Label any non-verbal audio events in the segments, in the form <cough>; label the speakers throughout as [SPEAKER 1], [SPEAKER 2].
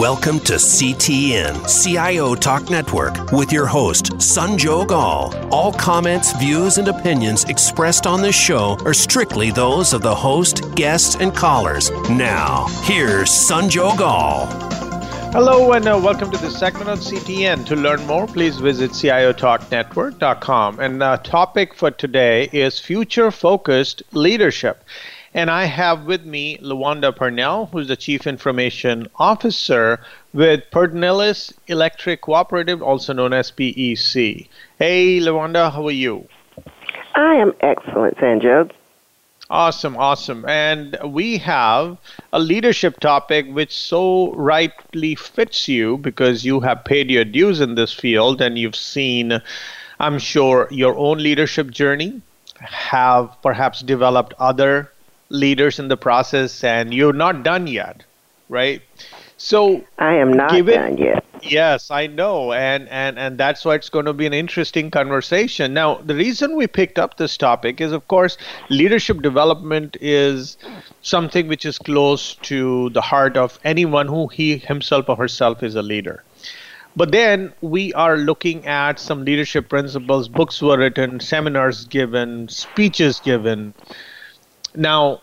[SPEAKER 1] Welcome to CTN, CIO Talk Network, with your host, Sanjog Aul. All comments, views, and opinions expressed on this show are strictly those of the host, guests, and callers. Now, here's Sanjog Aul.
[SPEAKER 2] Hello and uh, welcome to this segment on CTN. To learn more, please visit CIOTalkNetwork.com. And the uh, topic for today is future focused leadership. And I have with me Lawanda Parnell, who's the Chief Information Officer with Pedernales Electric Cooperative, also known as PEC. Hey, Lawanda, how are you?
[SPEAKER 3] I am excellent, Sanjog.
[SPEAKER 2] Awesome, awesome. And we have a leadership topic which so rightly fits you because you have paid your dues in this field and you've seen, I'm sure, your own leadership journey, have perhaps developed other leaders in the process, and you're not done yet, right? So
[SPEAKER 3] I am not given, done yet.
[SPEAKER 2] Yes, I know, and and and that's why it's going to be an interesting conversation. Now, the reason we picked up this topic is, of course, leadership development is something which is close to the heart of anyone who he himself or herself is a leader. But then we are looking at some leadership principles. Books were written, seminars given, speeches given now,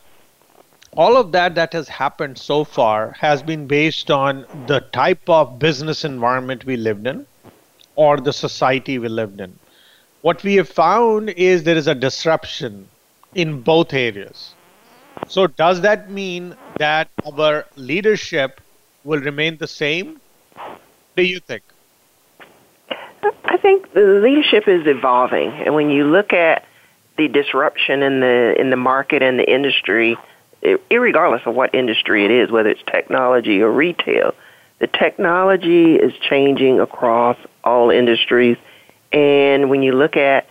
[SPEAKER 2] all of that that has happened so far has been based on the type of business environment we lived in or the society we lived in. What we have found is there is a disruption in both areas. So, does that mean that our leadership will remain the same? Do you think?
[SPEAKER 3] I think the leadership is evolving. And when you look at the disruption in the in the market and the industry, regardless of what industry it is, whether it's technology or retail, the technology is changing across all industries. And when you look at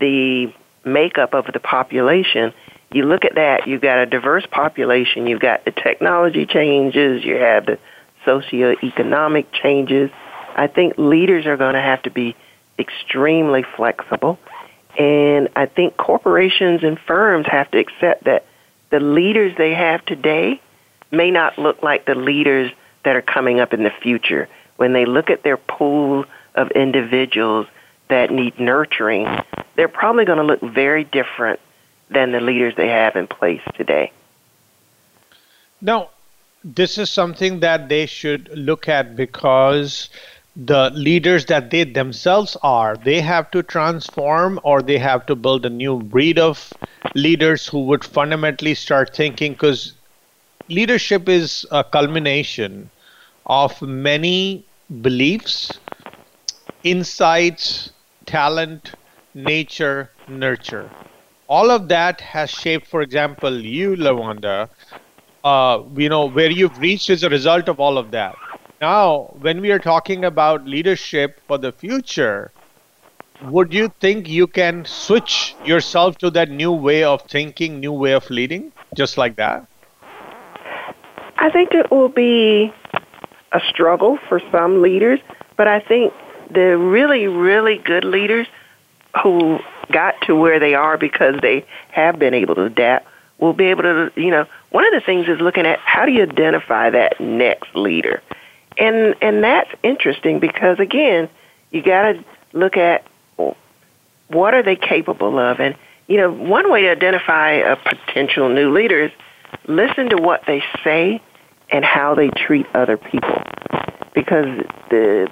[SPEAKER 3] the makeup of the population, you look at that, you've got a diverse population, you've got the technology changes, you have the socioeconomic changes. I think leaders are going to have to be extremely flexible and I think corporations and firms have to accept that the leaders they have today may not look like the leaders that are coming up in the future. When they look at their pool of individuals that need nurturing, they're probably going to look very different than the leaders they have in place today.
[SPEAKER 2] Now, this is something that they should look at because the leaders that they themselves are, they have to transform or they have to build a new breed of leaders who would fundamentally start thinking because leadership is a culmination of many beliefs, insights, talent, nature, nurture. All of that has shaped, for example, you, Lawanda, uh, you know, where you've reached as a result of all of that now, when we are talking about leadership for the future, would you think you can switch yourself to that new way of thinking, new way of leading, just like that?
[SPEAKER 3] I think it will be a struggle for some leaders, but I think the really, really good leaders who got to where they are because they have been able to adapt will be able to, you know, one of the things is looking at how do you identify that next leader? And and that's interesting because again, you got to look at what are they capable of, and you know, one way to identify a potential new leader is listen to what they say and how they treat other people, because the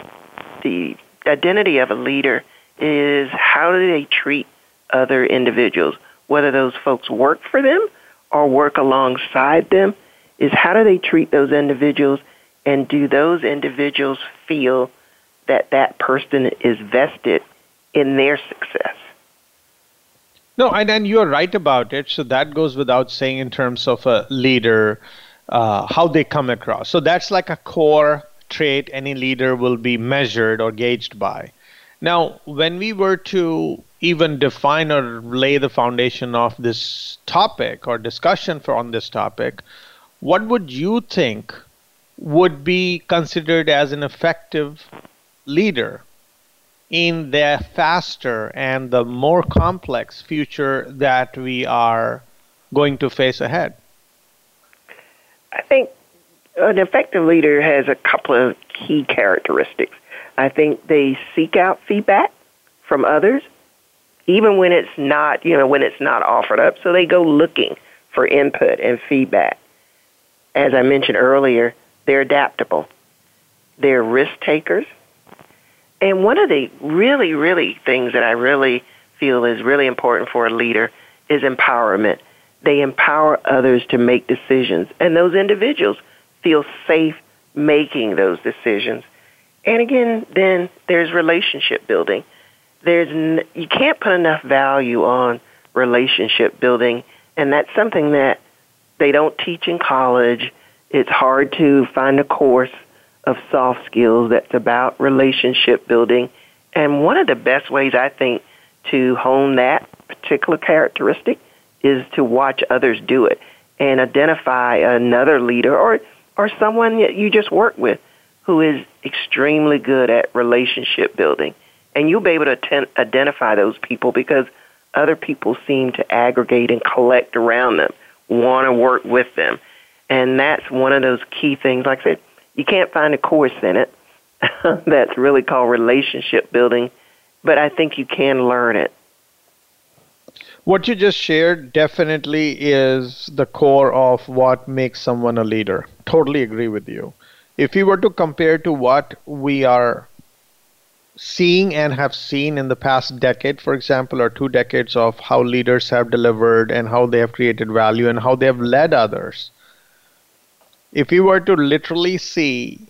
[SPEAKER 3] the identity of a leader is how do they treat other individuals, whether those folks work for them or work alongside them, is how do they treat those individuals and do those individuals feel that that person is vested in their success?
[SPEAKER 2] No, and, and you're right about it. So that goes without saying in terms of a leader, uh, how they come across. So that's like a core trait any leader will be measured or gauged by. Now, when we were to even define or lay the foundation of this topic or discussion for on this topic, what would you think would be considered as an effective leader in the faster and the more complex future that we are going to face ahead?
[SPEAKER 3] I think an effective leader has a couple of key characteristics. I think they seek out feedback from others, even when it's not, you know, when it's not offered up. So they go looking for input and feedback. As I mentioned earlier, they're adaptable. They're risk takers. And one of the really, really things that I really feel is really important for a leader is empowerment. They empower others to make decisions, and those individuals feel safe making those decisions. And again, then there's relationship building. There's n- you can't put enough value on relationship building, and that's something that they don't teach in college. It's hard to find a course of soft skills that's about relationship building. And one of the best ways I think to hone that particular characteristic is to watch others do it and identify another leader or or someone that you just work with who is extremely good at relationship building. And you'll be able to atten- identify those people because other people seem to aggregate and collect around them, want to work with them. And that's one of those key things. Like I said, you can't find a course in it <laughs> that's really called relationship building, but I think you can learn it.
[SPEAKER 2] What you just shared definitely is the core of what makes someone a leader. Totally agree with you. If you were to compare to what we are seeing and have seen in the past decade, for example, or two decades of how leaders have delivered and how they have created value and how they have led others, if you were to literally see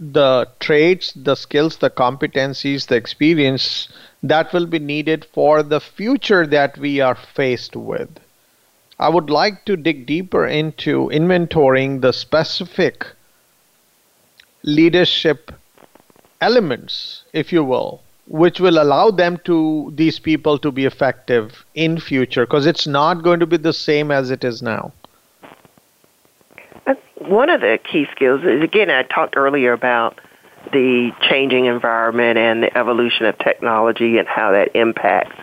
[SPEAKER 2] the traits, the skills, the competencies, the experience that will be needed for the future that we are faced with. I would like to dig deeper into inventorying the specific leadership elements, if you will, which will allow them to these people to be effective in future because it's not going to be the same as it is now
[SPEAKER 3] one of the key skills is again I talked earlier about the changing environment and the evolution of technology and how that impacts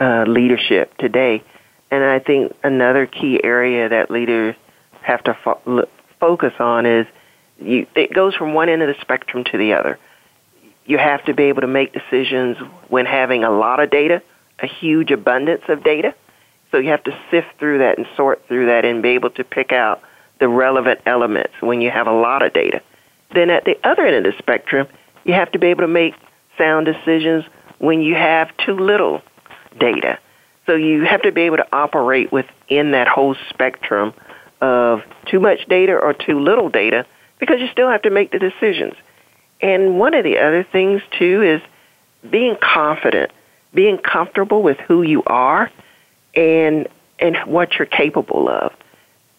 [SPEAKER 3] uh, leadership today. And I think another key area that leaders have to fo- focus on is you, it goes from one end of the spectrum to the other. You have to be able to make decisions when having a lot of data, a huge abundance of data. So you have to sift through that and sort through that and be able to pick out the relevant elements when you have a lot of data. Then at the other end of the spectrum, you have to be able to make sound decisions when you have too little data. So you have to be able to operate within that whole spectrum of too much data or too little data because you still have to make the decisions. And one of the other things too is being confident, being comfortable with who you are and and what you're capable of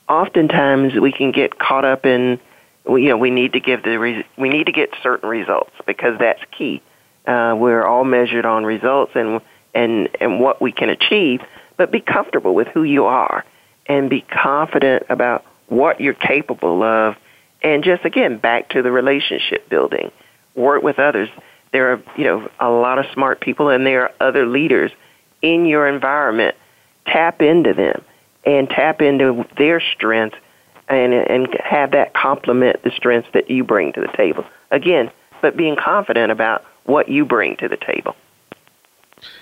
[SPEAKER 3] oftentimes we can get caught up in you know we need to give the re- we need to get certain results because that's key. Uh, we're all measured on results and and and what we can achieve, but be comfortable with who you are and be confident about what you're capable of, and just again back to the relationship building, work with others. There are you know a lot of smart people and there are other leaders in your environment. Tap into them and tap into their strengths and and have that complement the strengths that you bring to the table. Again, but being confident about what you bring to the table.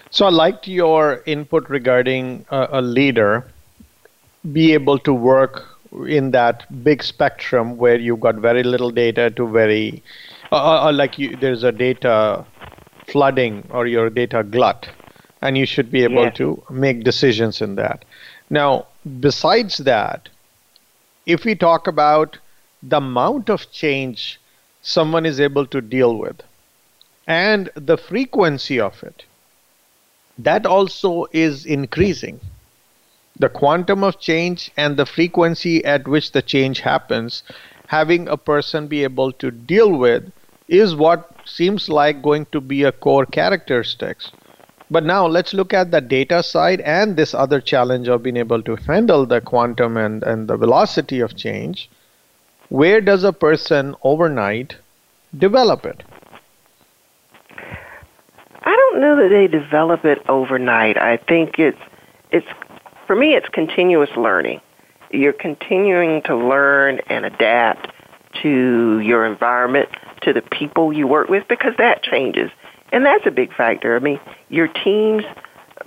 [SPEAKER 2] So I liked your input regarding a, a leader be able to work in that big spectrum where you've got very little data to very uh, uh, uh like you, there's a data flooding or your data glut and you should be able yeah. to make decisions in that now besides that, if we talk about the amount of change someone is able to deal with and the frequency of it, that also is increasing. The quantum of change and the frequency at which the change happens, having a person be able to deal with, is what seems like going to be a core characteristics but now let's look at the data side and this other challenge of being able to handle the quantum and, and the velocity of change. Where does a person overnight develop it?
[SPEAKER 3] I don't know that they develop it overnight. I think it's it's for me it's continuous learning. You're continuing to learn and adapt to your environment, to the people you work with, because that changes. And that's a big factor. I mean, your teams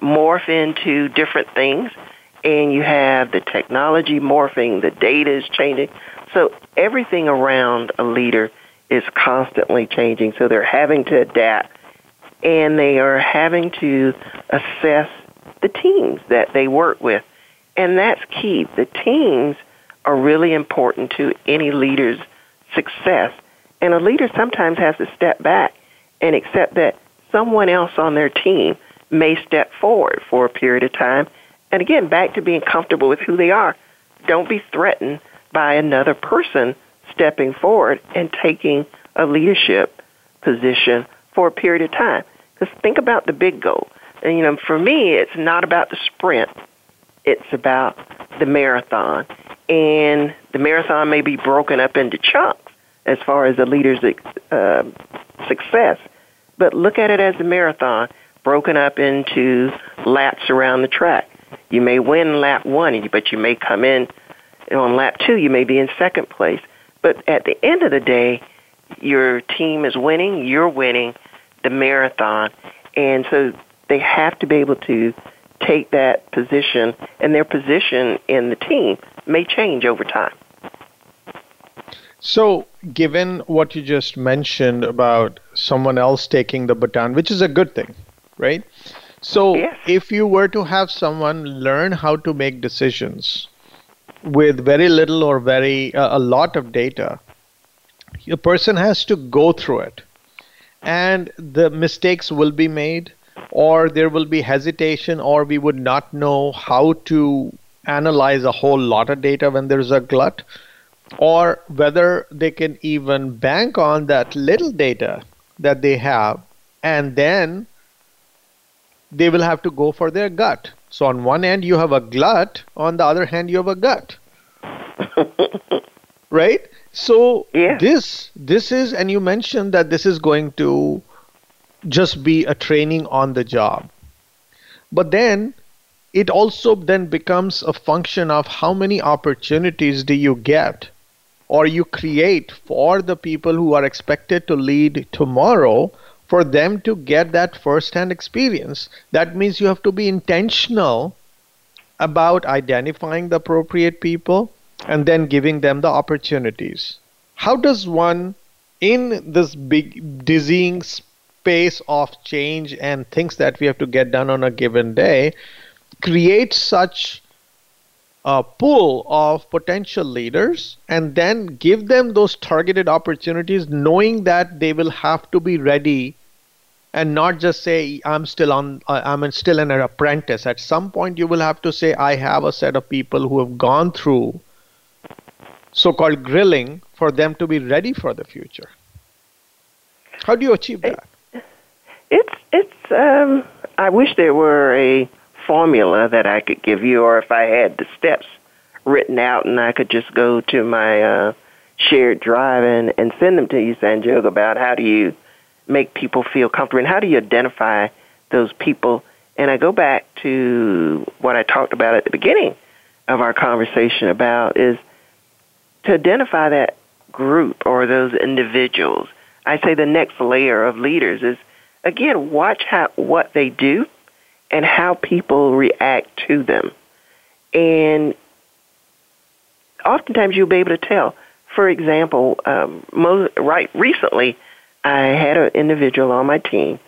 [SPEAKER 3] morph into different things, and you have the technology morphing, the data is changing. So everything around a leader is constantly changing. So they're having to adapt, and they are having to assess the teams that they work with. And that's key. The teams are really important to any leader's success. And a leader sometimes has to step back and accept that someone else on their team may step forward for a period of time. And again, back to being comfortable with who they are. Don't be threatened by another person stepping forward and taking a leadership position for a period of time. Because think about the big goal. And, you know, for me, it's not about the sprint. It's about the marathon. And the marathon may be broken up into chunks as far as the leader's uh, success. But look at it as a marathon broken up into laps around the track. You may win lap one, but you may come in on lap two, you may be in second place. But at the end of the day, your team is winning, you're winning the marathon. And so they have to be able to take that position, and their position in the team may change over time.
[SPEAKER 2] So, given what you just mentioned about someone else taking the baton, which is a good thing, right? So,
[SPEAKER 3] yes.
[SPEAKER 2] if you were to have someone learn how to make decisions with very little or very uh, a lot of data, a person has to go through it, and the mistakes will be made, or there will be hesitation, or we would not know how to analyze a whole lot of data when there's a glut or whether they can even bank on that little data that they have and then they will have to go for their gut. So on one end you have a glut, on the other hand you have a gut. <laughs> right? So
[SPEAKER 3] yeah.
[SPEAKER 2] this this is and you mentioned that this is going to just be a training on the job. But then it also then becomes a function of how many opportunities do you get or you create for the people who are expected to lead tomorrow for them to get that first hand experience. That means you have to be intentional about identifying the appropriate people and then giving them the opportunities. How does one, in this big, dizzying space of change and things that we have to get done on a given day, create such a pool of potential leaders and then give them those targeted opportunities knowing that they will have to be ready and not just say i'm still on i'm still an apprentice. At some point you will have to say i have a set of people who have gone through so-called grilling for them to be ready for the future. How do you achieve that?
[SPEAKER 3] It's it's um i wish there were a formula that I could give you, or if I had the steps written out and I could just go to my uh, shared drive and, and send them to you, Sanjog, about how do you make people feel comfortable and how do you identify those people. And I go back to what I talked about at the beginning of our conversation about is to identify that group or those individuals. I say the next layer of leaders is again watch how what they do and how people react to them. And oftentimes you'll be able to tell. For example, um, most, right recently, I had an individual on my team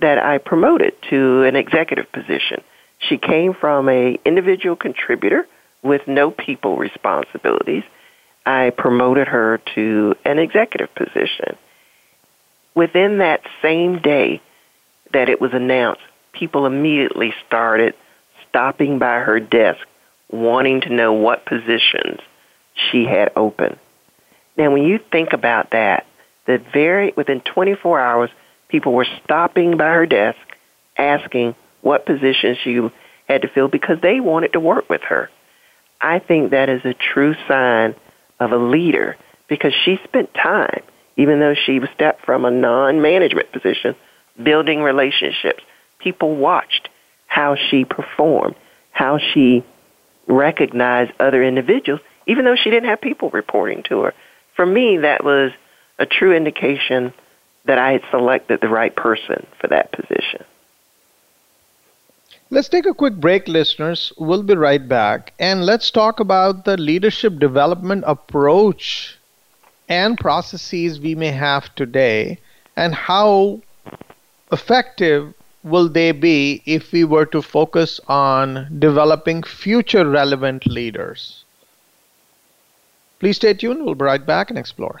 [SPEAKER 3] that I promoted to an executive position. She came from a individual contributor with no people responsibilities. I promoted her to an executive position. Within that same day that it was announced, people immediately started stopping by her desk wanting to know what positions she had open. Now, when you think about that, the very within 24 hours, people were stopping by her desk asking what positions she had to fill because they wanted to work with her. I think that is a true sign of a leader because she spent time, even though she stepped from a non-management position, building relationships, people watched how she performed, how she recognized other individuals, even though she didn't have people reporting to her. for me, that was a true indication that I had selected the right person for that position.
[SPEAKER 2] Let's take a quick break, listeners. We'll be right back. And let's talk about the leadership development approach and processes we may have today and how effective will they be if we were to focus on developing future relevant leaders? Please stay tuned. We'll be right back and explore.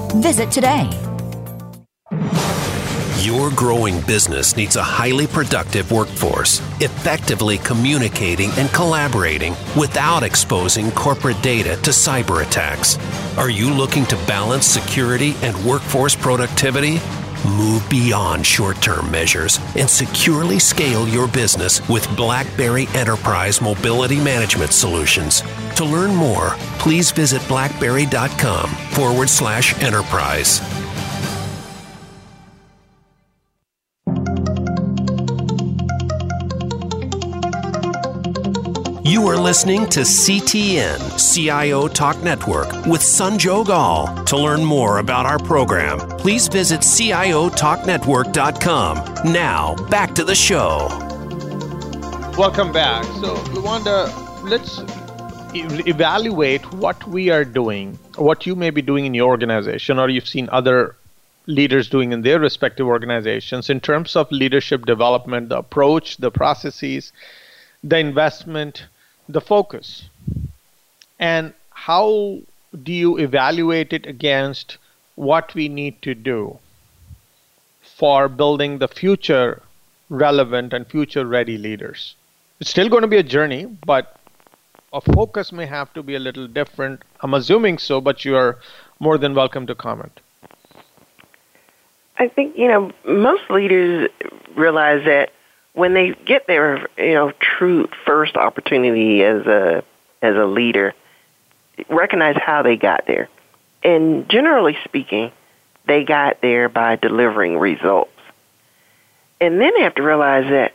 [SPEAKER 4] Visit today.
[SPEAKER 1] Your growing business needs a highly productive workforce, effectively communicating and collaborating without exposing corporate data to cyber attacks. Are you looking to balance security and workforce productivity? Move beyond short term measures and securely scale your business with BlackBerry Enterprise Mobility Management Solutions. To learn more, please visit blackberry.com forward slash enterprise. You are listening to CTN CIO Talk Network with Sanjog Aul. To learn more about our program, please visit CIOTalkNetwork.com. Now, back to the show.
[SPEAKER 2] Welcome back. So, Lawanda, let's evaluate what we are doing, what you may be doing in your organization, or you've seen other leaders doing in their respective organizations in terms of leadership development, the approach, the processes, the investment, the focus. And how do you evaluate it against what we need to do for building the future relevant and future ready leaders? It's still going to be a journey, but a focus may have to be a little different. I'm assuming so, but you are more than welcome to comment.
[SPEAKER 3] I think you know most leaders realize that when they get their you know true first opportunity as a as a leader, recognize how they got there, and generally speaking, they got there by delivering results, and then they have to realize that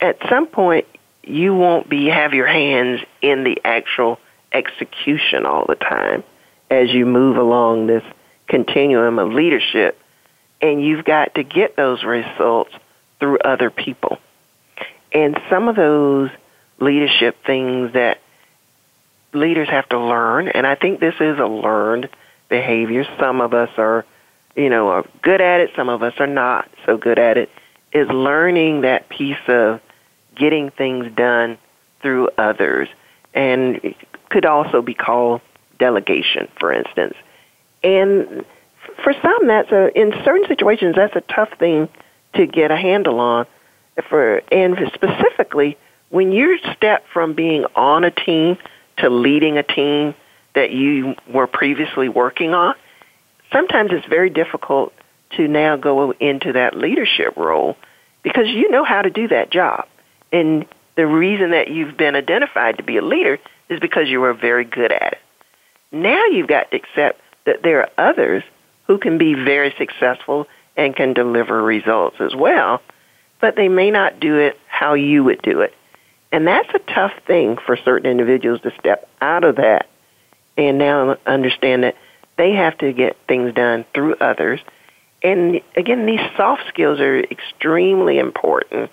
[SPEAKER 3] at some point you won't be have your hands in the actual execution all the time as you move along this continuum of leadership. And you've got to get those results through other people. And some of those leadership things that leaders have to learn, and I think this is a learned behavior. Some of us are, you know, are good at it, some of us are not so good at it, is learning that piece of getting things done through others. And it could also be called delegation, for instance. And for some, that's a in certain situations that's a tough thing to get a handle on. For and specifically, when you step from being on a team to leading a team that you were previously working on, sometimes it's very difficult to now go into that leadership role because you know how to do that job. And the reason that you've been identified to be a leader is because you were very good at it. Now you've got to accept that there are others who can be very successful and can deliver results as well, but they may not do it how you would do it. And that's a tough thing for certain individuals to step out of that and now understand that they have to get things done through others. And again, these soft skills are extremely important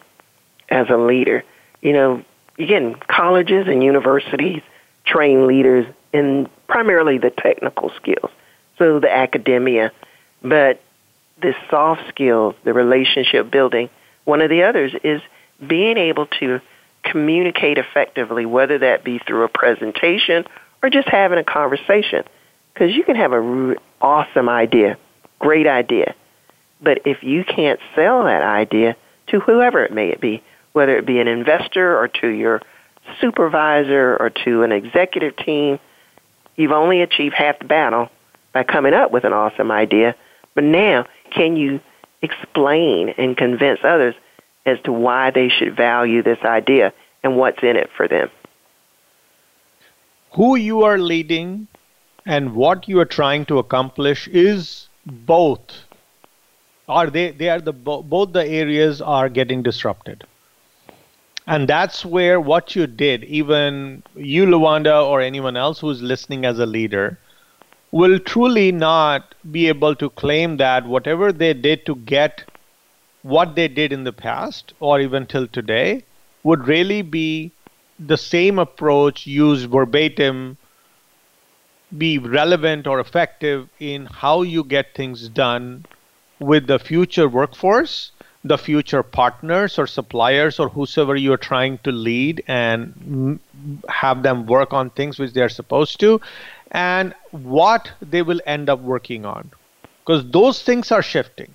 [SPEAKER 3] as a leader. You know, again, colleges and universities train leaders in primarily the technical skills, so the academia, but the soft skills, the relationship building. One of the others is being able to communicate effectively, whether that be through a presentation or just having a conversation. Because you can have an awesome idea, great idea, but if you can't sell that idea to whoever it may be, whether it be an investor or to your supervisor or to an executive team, you've only achieved half the battle by coming up with an awesome idea. But now, can you explain and convince others as to why they should value this idea and what's in it for them?
[SPEAKER 2] Who you are leading and what you are trying to accomplish is both are they they are the both the areas are getting disrupted and that's where what you did, even you, Lawanda or anyone else who's listening as a leader, will truly not be able to claim that whatever they did to get what they did in the past or even till today would really be the same approach used verbatim, be relevant or effective in how you get things done with the future workforce the future partners or suppliers or whosoever you're trying to lead and have them work on things which they're supposed to and what they will end up working on. Because those things are shifting.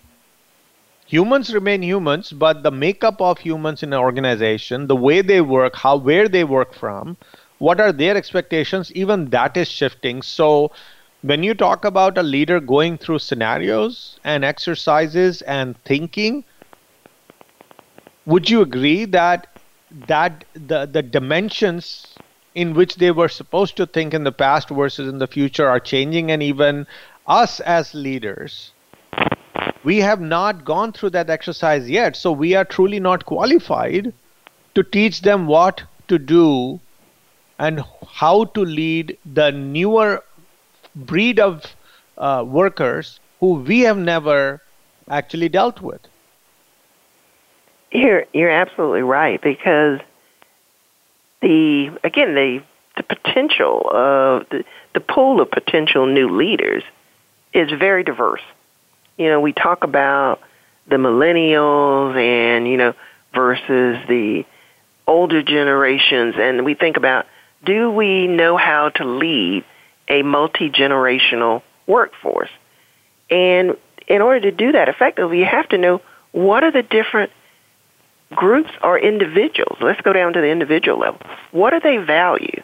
[SPEAKER 2] Humans remain humans but the makeup of humans in an organization the way they work how where they work from what are their expectations even that is shifting. So when you talk about a leader going through scenarios and exercises and thinking would you agree that that the the dimensions in which they were supposed to think in the past versus in the future are changing. And even us as leaders we have not gone through that exercise yet. So we are truly not qualified to teach them what to do and how to lead the newer breed of uh, workers who we have never actually dealt with.
[SPEAKER 3] You're you're absolutely right because the again the the potential of the the pool of potential new leaders is very diverse. You know, we talk about the millennials and you know versus the older generations and we think about do we know how to lead a multi-generational workforce? And in order to do that effectively, you have to know what are the different groups or individuals. Let's go down to the individual level. What do they value?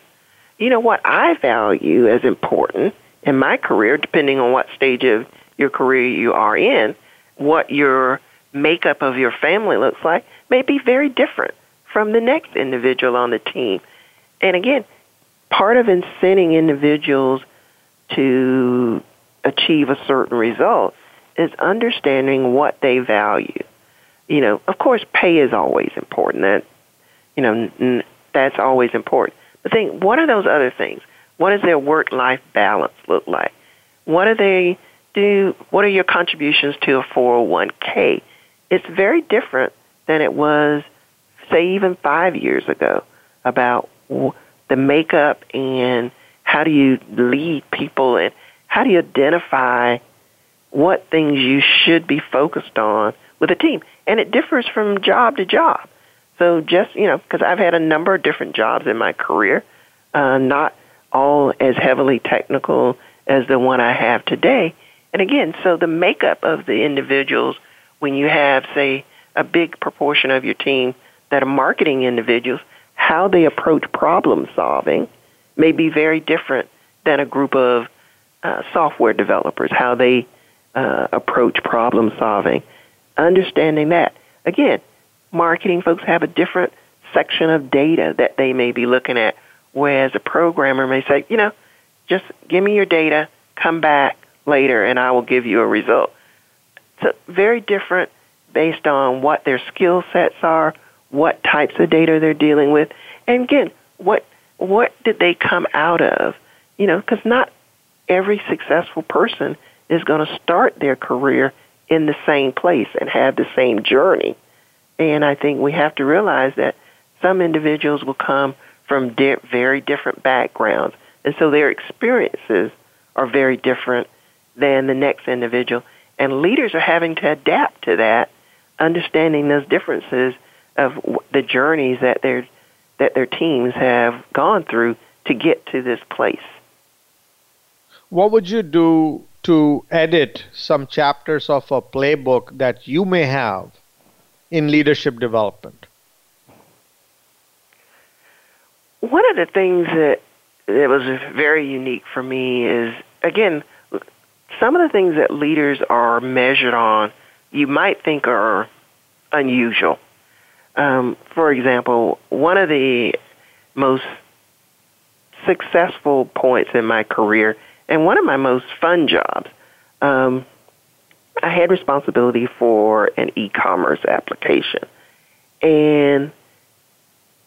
[SPEAKER 3] You know what I value as important in my career, depending on what stage of your career you are in, what your makeup of your family looks like, may be very different from the next individual on the team. And again, part of incenting individuals to achieve a certain result is understanding what they value you know, of course, pay is always important. That, you know, n- that's always important. But think, what are those other things? What does their work-life balance look like? What do they do? What are your contributions to a 401k? It's very different than it was, say, even five years ago about the makeup and how do you lead people and how do you identify what things you should be focused on with a team and it differs from job to job. So just you know, because I've had a number of different jobs in my career, uh, not all as heavily technical as the one I have today. And again, so the makeup of the individuals, when you have, say, a big proportion of your team that are marketing individuals, how they approach problem solving may be very different than a group of uh, software developers, how they uh, approach problem solving understanding that. Again, marketing folks have a different section of data that they may be looking at, whereas a programmer may say, you know, just give me your data, come back later, and I will give you a result. So very different based on what their skill sets are, what types of data they're dealing with, and again, what what did they come out of? You know, because not every successful person is going to start their career in the same place and have the same journey. And I think we have to realize that some individuals will come from di- very different backgrounds, and so their experiences are very different than the next individual. And leaders are having to adapt to that, understanding those differences of the journeys that their that their teams have gone through to get to this place.
[SPEAKER 2] What would you do to edit some chapters of a playbook that you may have in leadership development?
[SPEAKER 3] One of the things that that was very unique for me is again some of the things that leaders are measured on you might think are unusual. Um, for example, one of the most successful points in my career and one of my most fun jobs. Um, I had responsibility for an e-commerce application, and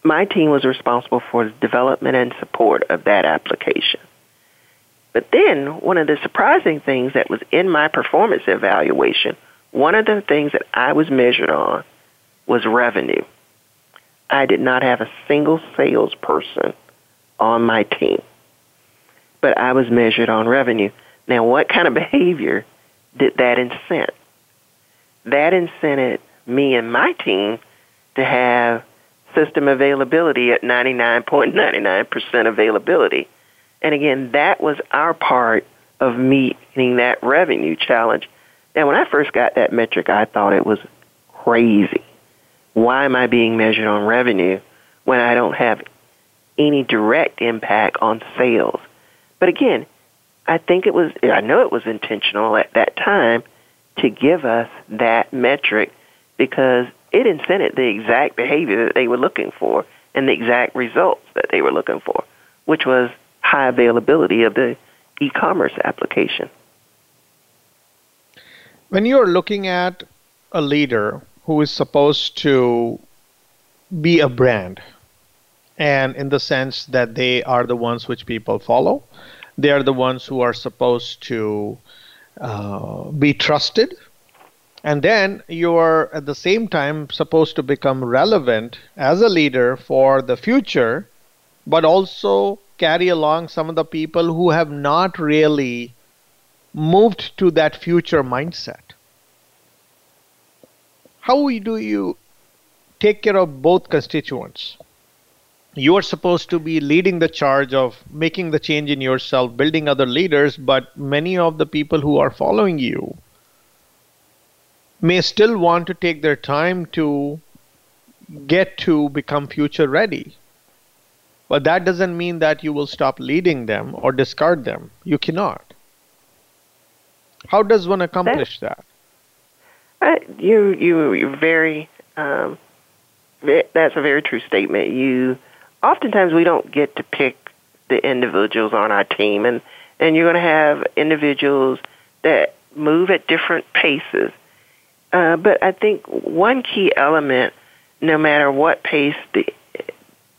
[SPEAKER 3] my team was responsible for the development and support of that application. But then, one of the surprising things that was in my performance evaluation, one of the things that I was measured on was revenue. I did not have a single salesperson on my team but I was measured on revenue. Now, what kind of <laughs> behavior did that incent? That incented me and my team to have system availability at 99.99% availability. And again, that was our part of meeting that revenue challenge. Now, when I first got that metric, I thought it was crazy. Why am I being measured on revenue when I don't have any direct impact on sales? But again, I think it was, I know it was intentional at that time to give us that metric because it incented the exact behavior that they were looking for and the exact results that they were looking for, which was high availability of the e commerce application.
[SPEAKER 2] When you're looking at a leader who is supposed to be a brand, and in the sense that they are the ones which people follow. They are the ones who are supposed to uh, be trusted. And then you are at the same time supposed to become relevant as a leader for the future, but also carry along some of the people who have not really moved to that future mindset. How do you take care of both constituents? You are supposed to be leading the charge of making the change in yourself, building other leaders, but many of the people who are following you may still want to take their time to get to become future ready. But that doesn't mean that you will stop leading them or discard them. You cannot. How does one accomplish that?
[SPEAKER 3] that? Uh, you you you're very um, that's a very true statement. You oftentimes we don't get to pick the individuals on our team, and and you're going to have individuals that move at different paces. Uh, but I think one key element, no matter what pace the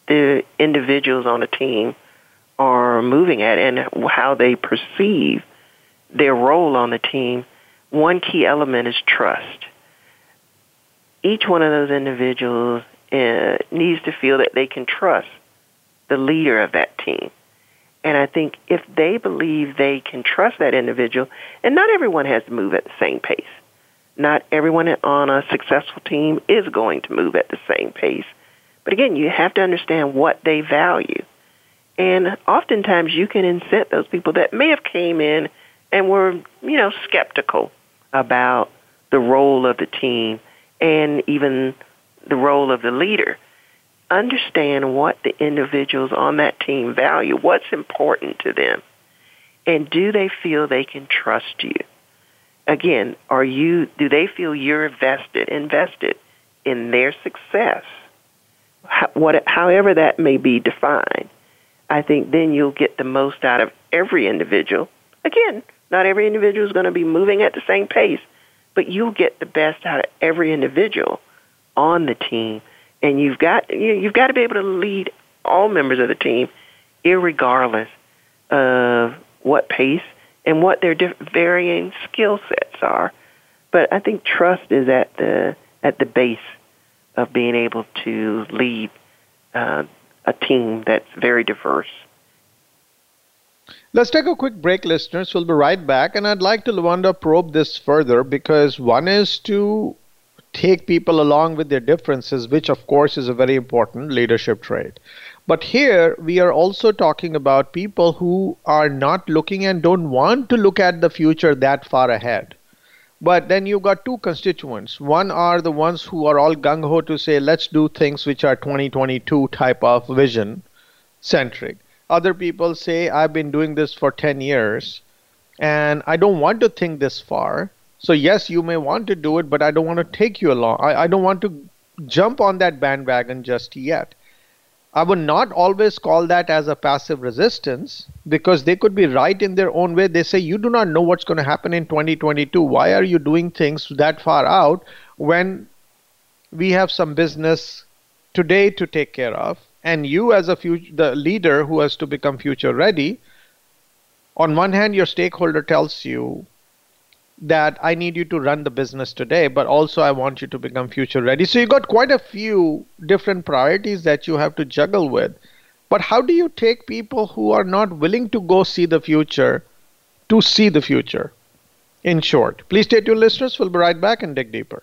[SPEAKER 3] the individuals on the team are moving at and how they perceive their role on the team, one key element is trust. Each one of those individuals uh, needs to feel that they can trust the leader of that team. And I think if they believe they can trust that individual, and not everyone has to move at the same pace. Not everyone on a successful team is going to move at the same pace. But again, you have to understand what they value. And oftentimes you can incent those people that may have came in and were, you know, skeptical about the role of the team and even the role of the leader. Understand what the individuals on that team value, what's important to them, and do they feel they can trust you? Again, are you do they feel you're vested, invested in their success? what, however that may be defined, I think then you'll get the most out of every individual. Again, not every individual is going to be moving at the same pace, but you'll get the best out of every individual on the team, and you've got you know, you've got to be able to lead all members of the team, regardless of what pace and what their different varying skill sets are. But I think trust is at the at the base of being able to lead uh, a team that's very diverse.
[SPEAKER 2] Let's take a quick break, listeners. We'll be right back. And I'd like to, Lawanda, probe this further because one is to take people along with their differences, which, of course, is a very important leadership trait. But here we are also talking about people who are not looking and don't want to look at the future that far ahead. But then you've got two constituents. One are the ones who are all gung ho to say, let's do things which are 2022 type of vision centric. Other people say, I've been doing this for 10 years and I don't want to think this far. So, yes, you may want to do it, but I don't want to take you along. I, I don't want to jump on that bandwagon just yet. I would not always call that as a passive resistance because they could be right in their own way. They say, You do not know what's going to happen in 2022. Why are you doing things that far out when we have some business today to take care of? And you, as a future, the leader who has to become future ready, on one hand, your stakeholder tells you, that I need you to run the business today, but also I want you to become future ready. So you got quite a few different priorities that you have to juggle with. But how do you take people who are not willing to go see the future to see the future? In short, please stay tuned, listeners. We'll be right back and dig deeper.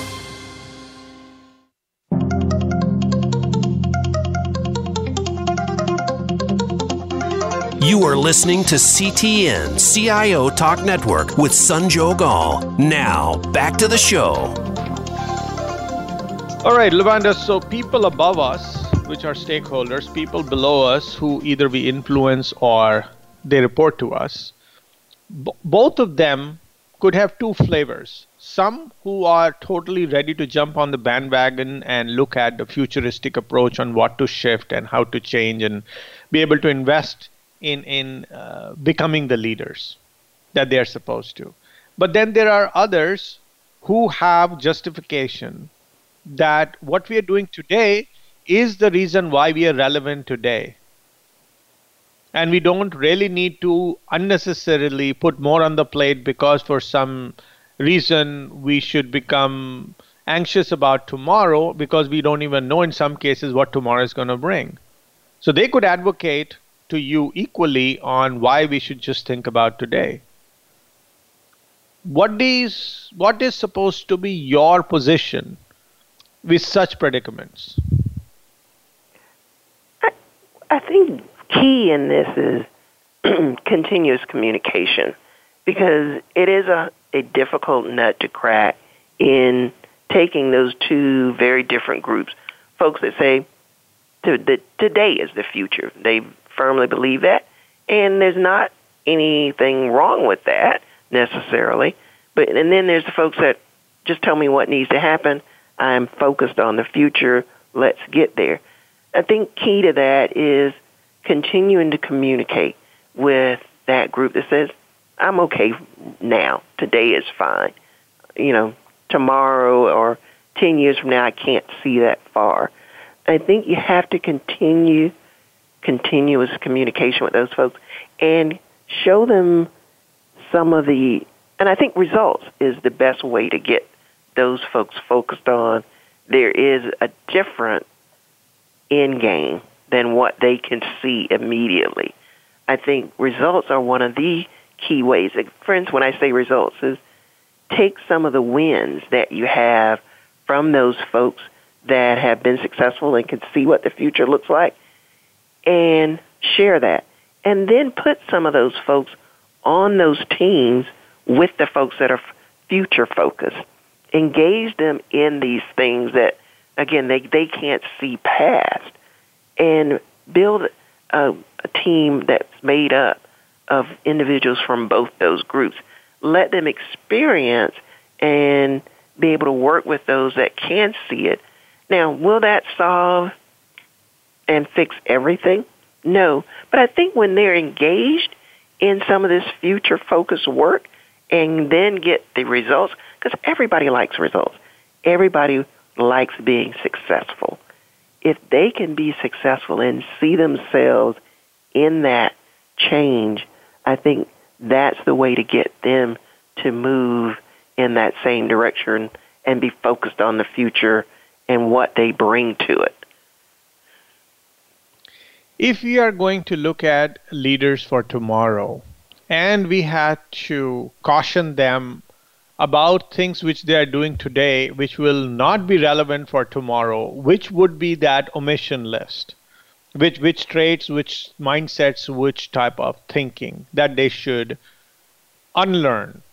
[SPEAKER 1] You are listening to CTN CIO Talk Network with Sanjog Aul. Now, back to the show.
[SPEAKER 2] All right, Lawanda. So, people above us, which are stakeholders, people below us who either we influence or they report to us, b- both of them could have two flavors. Some who are totally ready to jump on the bandwagon and look at the futuristic approach on what to shift and how to change and be able to invest in in uh, becoming the leaders that they are supposed to. But then there are others who have justification that what we are doing today is the reason why we are relevant today. And we don't really need to unnecessarily put more on the plate because for some reason we should become anxious about tomorrow because we don't even know in some cases what tomorrow is going to bring. So they could advocate to you equally on why we should just think about today. What is what is supposed to be your position with such predicaments?
[SPEAKER 3] I, I think key in this is <clears throat> continuous communication because it is a, a difficult nut to crack in taking those two very different groups. Folks that say today is the future. They firmly believe that, and there's not anything wrong with that necessarily. But and then there's the folks that just tell me what needs to happen. I'm focused on the future. Let's get there. I think key to that is continuing to communicate with that group that says, I'm okay now. Today is fine. You know, tomorrow or 10 years from now, I can't see that far. I think you have to continue continuous communication with those folks and show them some of the, and I think results is the best way to get those folks focused on. There is a different end game than what they can see immediately. I think results are one of the key ways. Friends, when I say results, is take some of the wins that you have from those folks that have been successful and can see what the future looks like and share that. And then put some of those folks on those teams with the folks that are future focused. Engage them in these things that, again, they, they can't see past. And build a, a team that's made up of individuals from both those groups. Let them experience and be able to work with those that can see it. Now, will that solve and fix everything? No. But I think when they're engaged in some of this future focused work and then get the results, because everybody likes results, everybody likes being successful. If they can be successful and see themselves in that change, I think that's the way to get them to move in that same direction and be focused on the future and what they bring to it.
[SPEAKER 2] If we are going to look at leaders for tomorrow and we had to caution them about things which they are doing today which will not be relevant for tomorrow, which would be that omission list? which which traits which mindsets which type of thinking that they should unlearn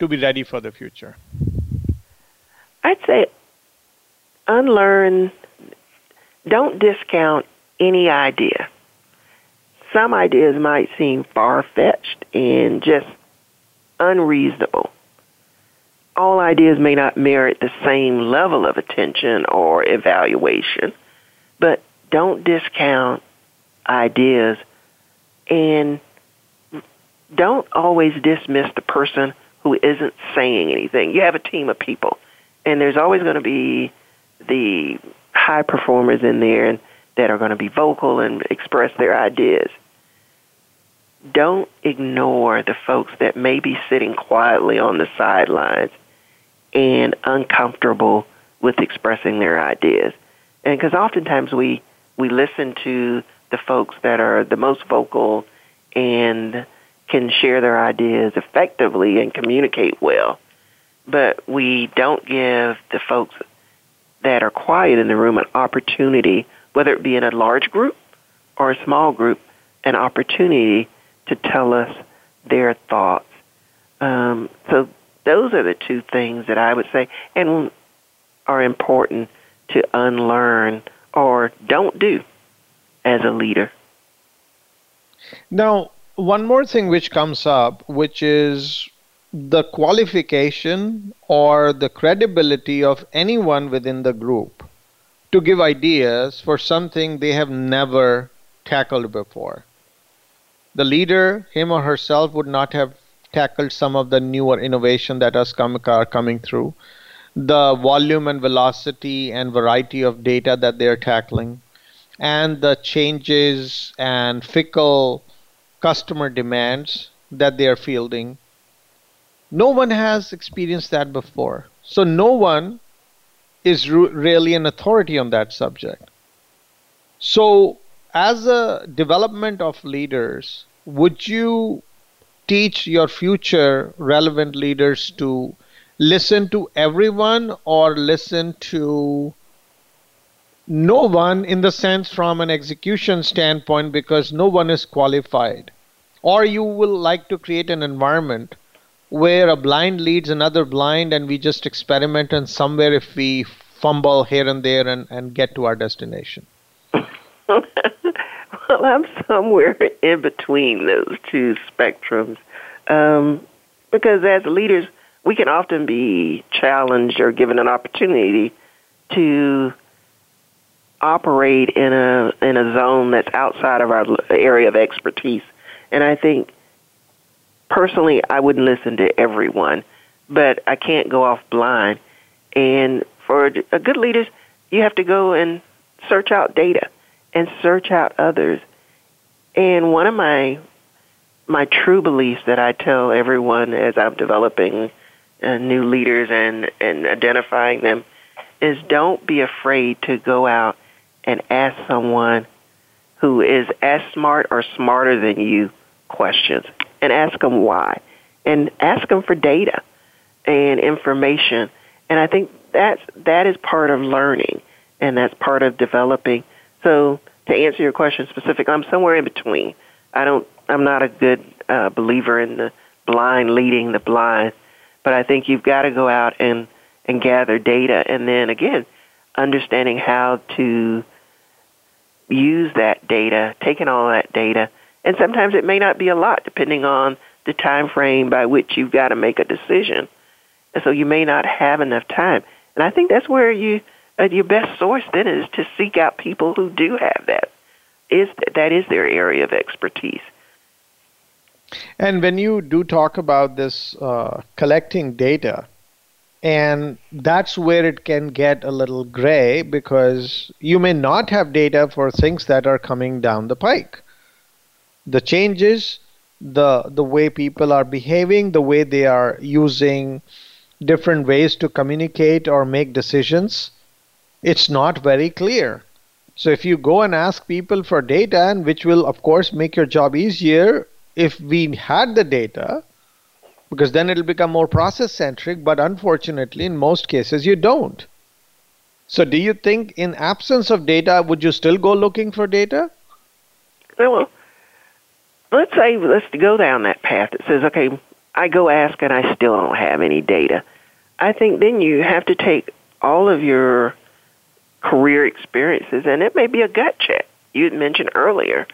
[SPEAKER 2] to be ready for the future
[SPEAKER 3] i'd say unlearn don't discount any idea some ideas might seem far-fetched and just unreasonable all ideas may not merit the same level of attention or evaluation but don't discount ideas and don't always dismiss the person who isn't saying anything. You have a team of people, and there's always going to be the high performers in there and that are going to be vocal and express their ideas. Don't ignore the folks that may be sitting quietly on the sidelines and uncomfortable with expressing their ideas. And because oftentimes we we listen to the folks that are the most vocal and can share their ideas effectively and communicate well. But we don't give the folks that are quiet in the room an opportunity, whether it be in a large group or a small group, an opportunity to tell us their thoughts. Um, so those are the two things that I would say and are important to unlearn or don't do as a leader.
[SPEAKER 2] Now, one more thing which comes up, which is the qualification or the credibility of anyone within the group to give ideas for something they have never tackled before. The leader, him or herself, would not have tackled some of the newer innovation that are coming through the volume and velocity and variety of data that they're tackling, and the changes and fickle customer demands that they are fielding. No one has experienced that before. So, no one is re- really an authority on that subject. So, as a development of leaders, would you teach your future relevant leaders to listen to everyone or listen to no one in the sense from an execution standpoint because no one is qualified or you will like to create an environment where a blind leads another blind and we just experiment and somewhere if we fumble here and there and, and get to our destination <laughs>
[SPEAKER 3] well i'm somewhere in between those two spectrums um, because as leaders we can often be challenged or given an opportunity to operate in a in a zone that's outside of our area of expertise. And I think personally, I wouldn't listen to everyone, but I can't go off blind. And for a good leaders, you have to go and search out data and search out others. And one of my my true beliefs that I tell everyone as I'm developing uh, new leaders and and identifying them is don't be afraid to go out and ask someone who is as smart or smarter than you questions and ask them why and ask them for data and information. And I think that's that is part of learning and that's part of developing. So to answer your question specifically, I'm somewhere in between. I don't I'm not a good uh, believer in the blind leading the blind but I think you've got to go out and and gather data and then again understanding how to use that data, taking all that data, and sometimes it may not be a lot depending on the time frame by which you've got to make a decision. And so you may not have enough time. And I think that's where you uh, your best source then is to seek out people who do have that. Is that is their area of expertise.
[SPEAKER 2] And when you do talk about this uh, collecting data, and that's where it can get a little gray because you may not have data for things that are coming down the pike. The changes, the the way people are behaving, the way they are using different ways to communicate or make decisions, it's not very clear. So if you go and ask people for data, and which will of course make your job easier, if we had the data, because then it'll become more process centric but unfortunately in most cases you don't. So do you think in absence of data would you still go looking for data?
[SPEAKER 3] Well let's say let's go down that path that says okay i go ask and i still don't have any data i think then you have to take all of your career experiences and it may be a gut check you had mentioned earlier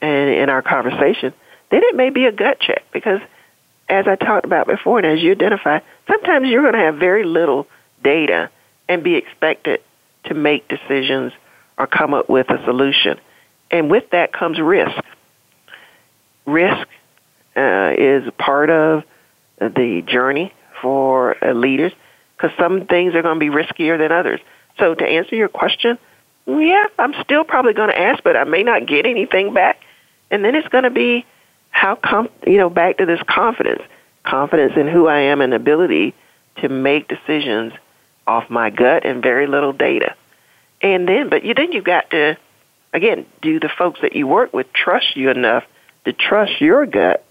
[SPEAKER 3] and in our conversation then it may be a gut check because as I talked about before, and as you identify, sometimes you're going to have very little data and be expected to make decisions or come up with a solution. And with that comes risk. Risk uh, is part of the journey for uh, leaders because some things are going to be riskier than others. So to answer your question, yeah, I'm still probably going to ask, but I may not get anything back. And then it's going to be how com- you know back to this confidence, confidence in who I am and ability to make decisions off my gut and very little data. And then, but you then you've got to, again, do the folks that you work with trust you enough to trust your gut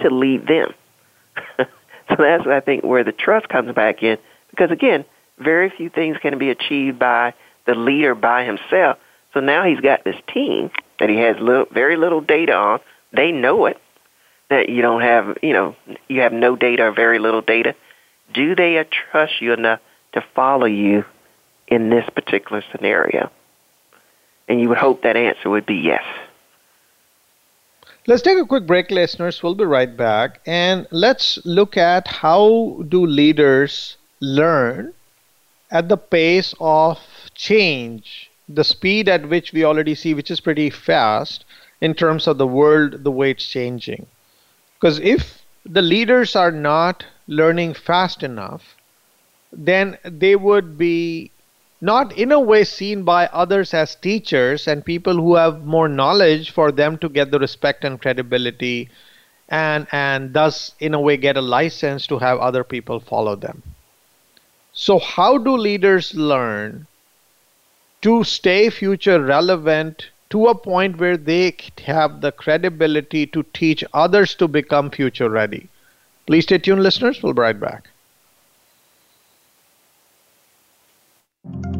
[SPEAKER 3] to lead them. <laughs> so that's I think where the trust comes back in, because again, very few things can be achieved by the leader by himself. So now he's got this team that he has little, very little data on, they know it that you don't have, you know, you have no data or very little data. Do they trust you enough to follow you in this particular scenario? And you would hope that answer would be yes.
[SPEAKER 2] Let's take a quick break, listeners. We'll be right back. And let's look at how do leaders learn at the pace of change, the speed at which we already see, which is pretty fast in terms of the world, the way it's changing. Because if the leaders are not learning fast enough, then they would be not in a way seen by others as teachers and people who have more knowledge for them to get the respect and credibility and and thus in a way get a license to have other people follow them so how do leaders learn to stay future relevant to a point where they have the credibility to teach others to become future ready. Please stay tuned, listeners. We'll be right back.
[SPEAKER 1] thank you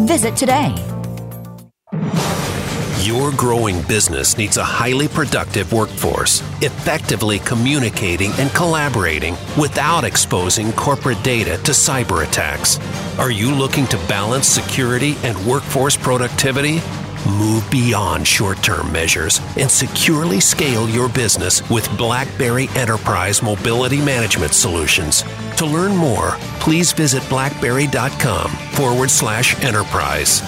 [SPEAKER 4] Visit today.
[SPEAKER 1] Your growing business needs a highly productive workforce, effectively communicating and collaborating without exposing corporate data to cyber attacks. Are you looking to balance security and workforce productivity? Move beyond short term measures and securely scale your business with BlackBerry Enterprise Mobility Management Solutions. To learn more, please visit blackberry.com forward slash enterprise.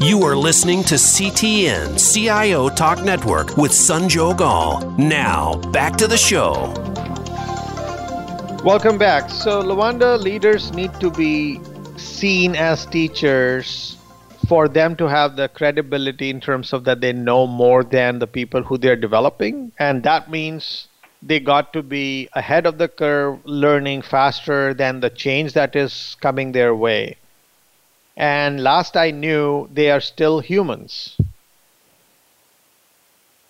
[SPEAKER 1] You are listening to CTN CIO Talk Network with Sanjog Aul. Now, back to the show.
[SPEAKER 2] Welcome back. So, Lawanda, leaders need to be seen as teachers for them to have the credibility in terms of that they know more than the people who they're developing. And that means they got to be ahead of the curve, learning faster than the change that is coming their way. And last I knew, they are still humans.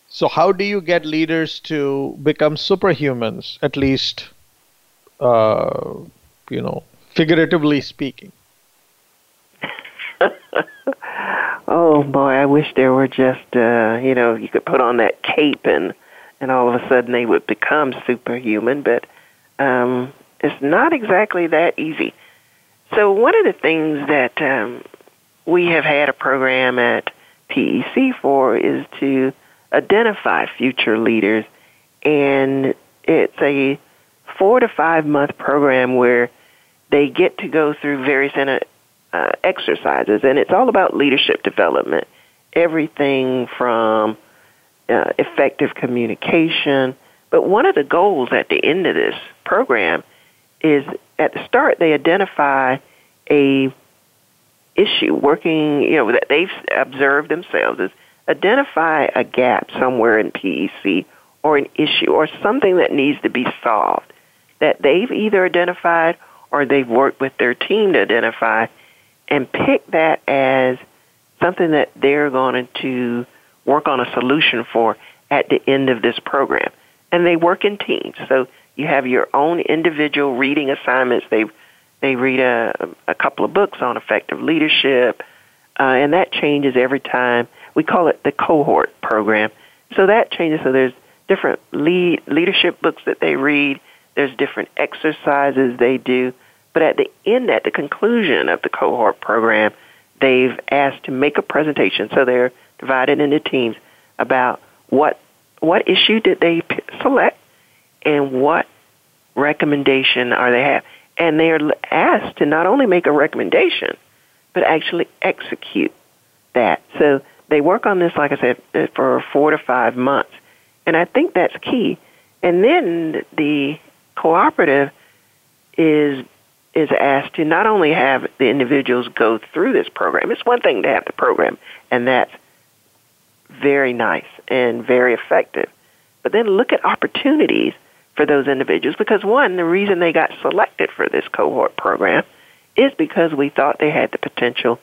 [SPEAKER 2] So, how do you get leaders to become superhumans, at least, uh, you know, figuratively speaking? <laughs>
[SPEAKER 3] oh boy, I wish there were just uh, you know you could put on that cape and and all of a sudden they would become superhuman, but um, it's not exactly that easy. So one of the things that um, we have had a program at PEC for is to identify future leaders, and it's a four to five month program where they get to go through various uh, exercises, and it's all about leadership development. Everything from uh, effective communication. But one of the goals at the end of this program is at the start they identify a issue working, you know, that they've observed themselves is identify a gap somewhere in PEC or an issue or something that needs to be solved that they've either identified or they've worked with their team to identify and pick that as something that they're going to work on a solution for at the end of this program. And they work in teams. So you have your own individual reading assignments. They they read a, a couple of books on effective leadership, uh, and that changes every time. We call it the cohort program. So that changes. So there's different lead leadership books that they read. There's different exercises they do. But at the end, at the conclusion of the cohort program, they've asked to make a presentation. So they're divided into teams about what what issue did they select and what recommendation are they have. And they are asked to not only make a recommendation, but actually execute that. So they work on this, like I said, uh, for four to five months. And I think that's key. And then the cooperative is is asked to not only have the individuals go through this program. It's one thing to have the program, and that's very nice and very effective. But then look at opportunities for those individuals because one, the reason they got selected for this cohort program is because we thought they had the potential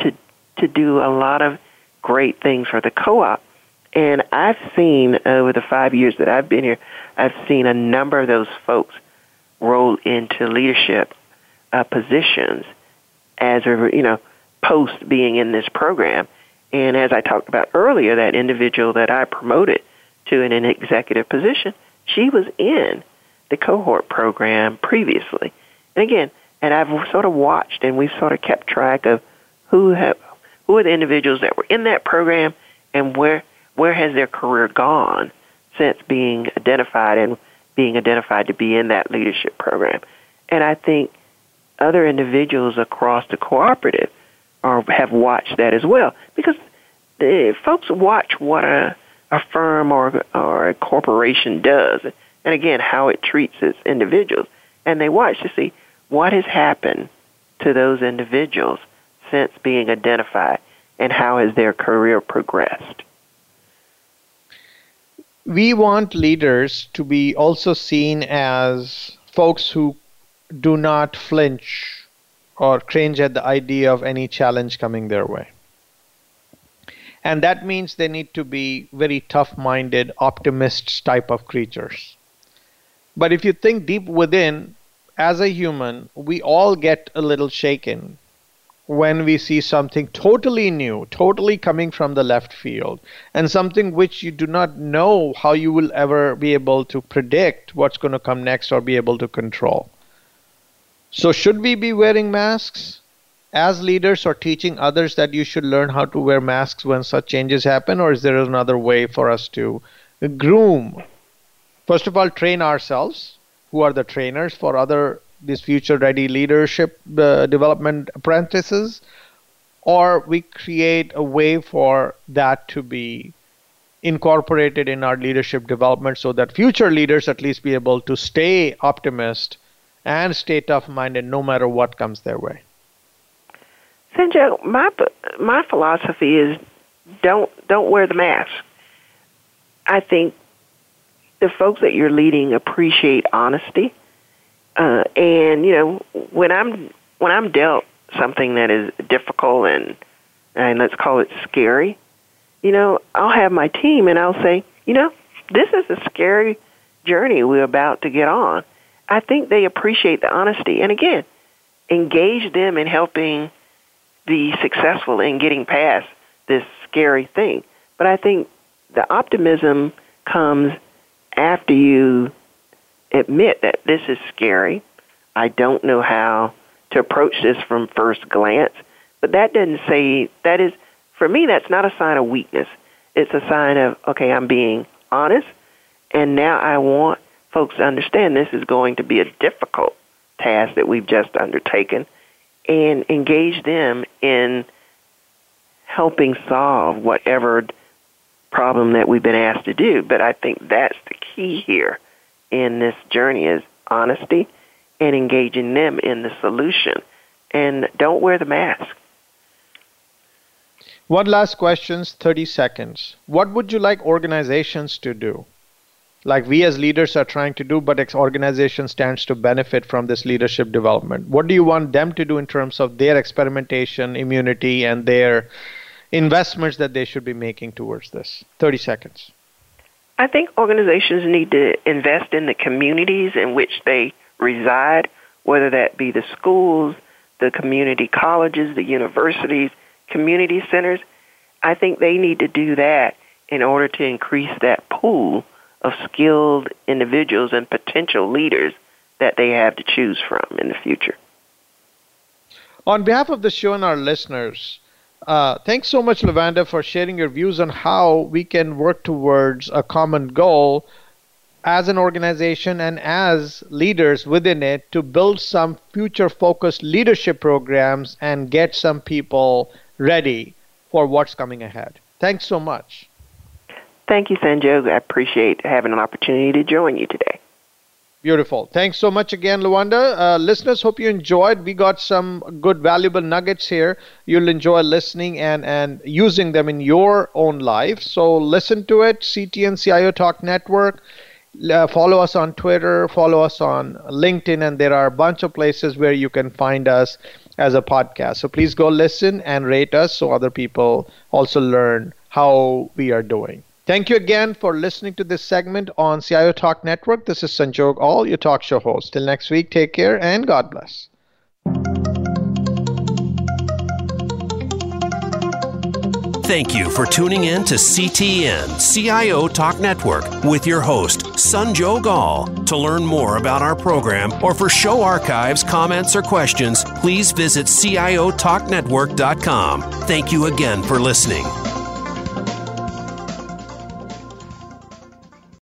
[SPEAKER 3] to to do a lot of great things for the co-op. And I've seen over the five years that I've been here, I've seen a number of those folks roll into leadership uh, positions as a you know post being in this program. And as I talked about earlier, that individual that I promoted to an executive position, she was in the cohort program previously. And again, and I've sort of watched and we've sort of kept track of who have who are the individuals that were in that program and where where has their career gone since being identified and being identified to be in that leadership program. And I think other individuals across the cooperative are have watched that as well because the folks watch what a a firm or or a corporation does, and again how it treats its individuals, and they watch to see what has happened to those individuals since being identified, and how has their career progressed.
[SPEAKER 2] We want leaders to be also seen as folks who do not flinch or cringe at the idea of any challenge coming their way. And that means they need to be very tough minded, optimists type of creatures. But if you think deep within, as a human, we all get a little shaken when we see something totally new, totally coming from the left field, and something which you do not know how you will ever be able to predict what's going to come next or be able to control. So, should we be wearing masks as leaders or teaching others that you should learn how to wear masks when such changes happen, or is there another way for us to groom? First of all, train ourselves, who are the trainers for other these future ready leadership uh, development apprentices, or we create a way for that to be incorporated in our leadership development so that future leaders at least be able to stay optimist and stay tough minded no matter what comes their way.
[SPEAKER 3] Sanjay, my my philosophy is don't don't wear the mask. I think the folks that you're leading appreciate honesty, uh, and you know when I'm when I'm dealt something that is difficult and and let's call it scary, you know I'll have my team and I'll say, you know, this is a scary journey we're about to get on, I think they appreciate the honesty. And again, engage them in helping be successful in getting past this scary thing. But I think the optimism comes after you admit that this is scary. I don't know how to approach this from first glance. But that doesn't say, that is, for me, that's not a sign of weakness. It's a sign of, okay, I'm being honest, and now I want folks to understand this is going to be a difficult task that we've just undertaken and engage them in helping solve whatever problem that we've been asked to do. But I think that's the key here in this journey is honesty and engaging them in the solution. And don't wear the mask.
[SPEAKER 2] One last question, 30 seconds. What would you like organizations to do? like we as leaders are trying to do, but organization stands to benefit from this leadership development. What do you want them to do in terms of their experimentation, immunity, and their investments that they should be making towards this? 30 seconds.
[SPEAKER 3] I think organizations need to invest in the communities in which they reside, whether that be the schools, the community colleges, the universities, community centers. I think they need to do that in order to increase that pool of skilled individuals and potential leaders that they have to choose from in the future.
[SPEAKER 2] On behalf of the show and our listeners, uh, thanks so much, Lawanda, for sharing your views on how we can work towards a common goal as an organization and as leaders within it to build some future focused leadership programs and get some people ready for what's coming ahead. Thanks so much.
[SPEAKER 3] Thank you, Sanjog. I appreciate having an opportunity to join you today.
[SPEAKER 2] Beautiful. Thanks so much again, Lawanda. Uh, listeners, hope you enjoyed. We got some good, valuable nuggets here. You'll enjoy listening and, and using them in your own life. So listen to it, CTN CIO Talk Network. Uh, follow us on Twitter, follow us on LinkedIn, and there are a bunch of places where you can find us as a podcast. So please go listen and rate us so other people also learn how we are doing. Thank you again for listening to this segment on CIO Talk Network. This is Sanjog Aul, your talk show host. Till next week, take care and God bless.
[SPEAKER 1] Thank you for tuning in to CTN CIO Talk Network with your host, Sanjog Aul. To learn more about our program or for show archives, comments, or questions, please visit CIOTalkNetwork.com. Thank you again for listening.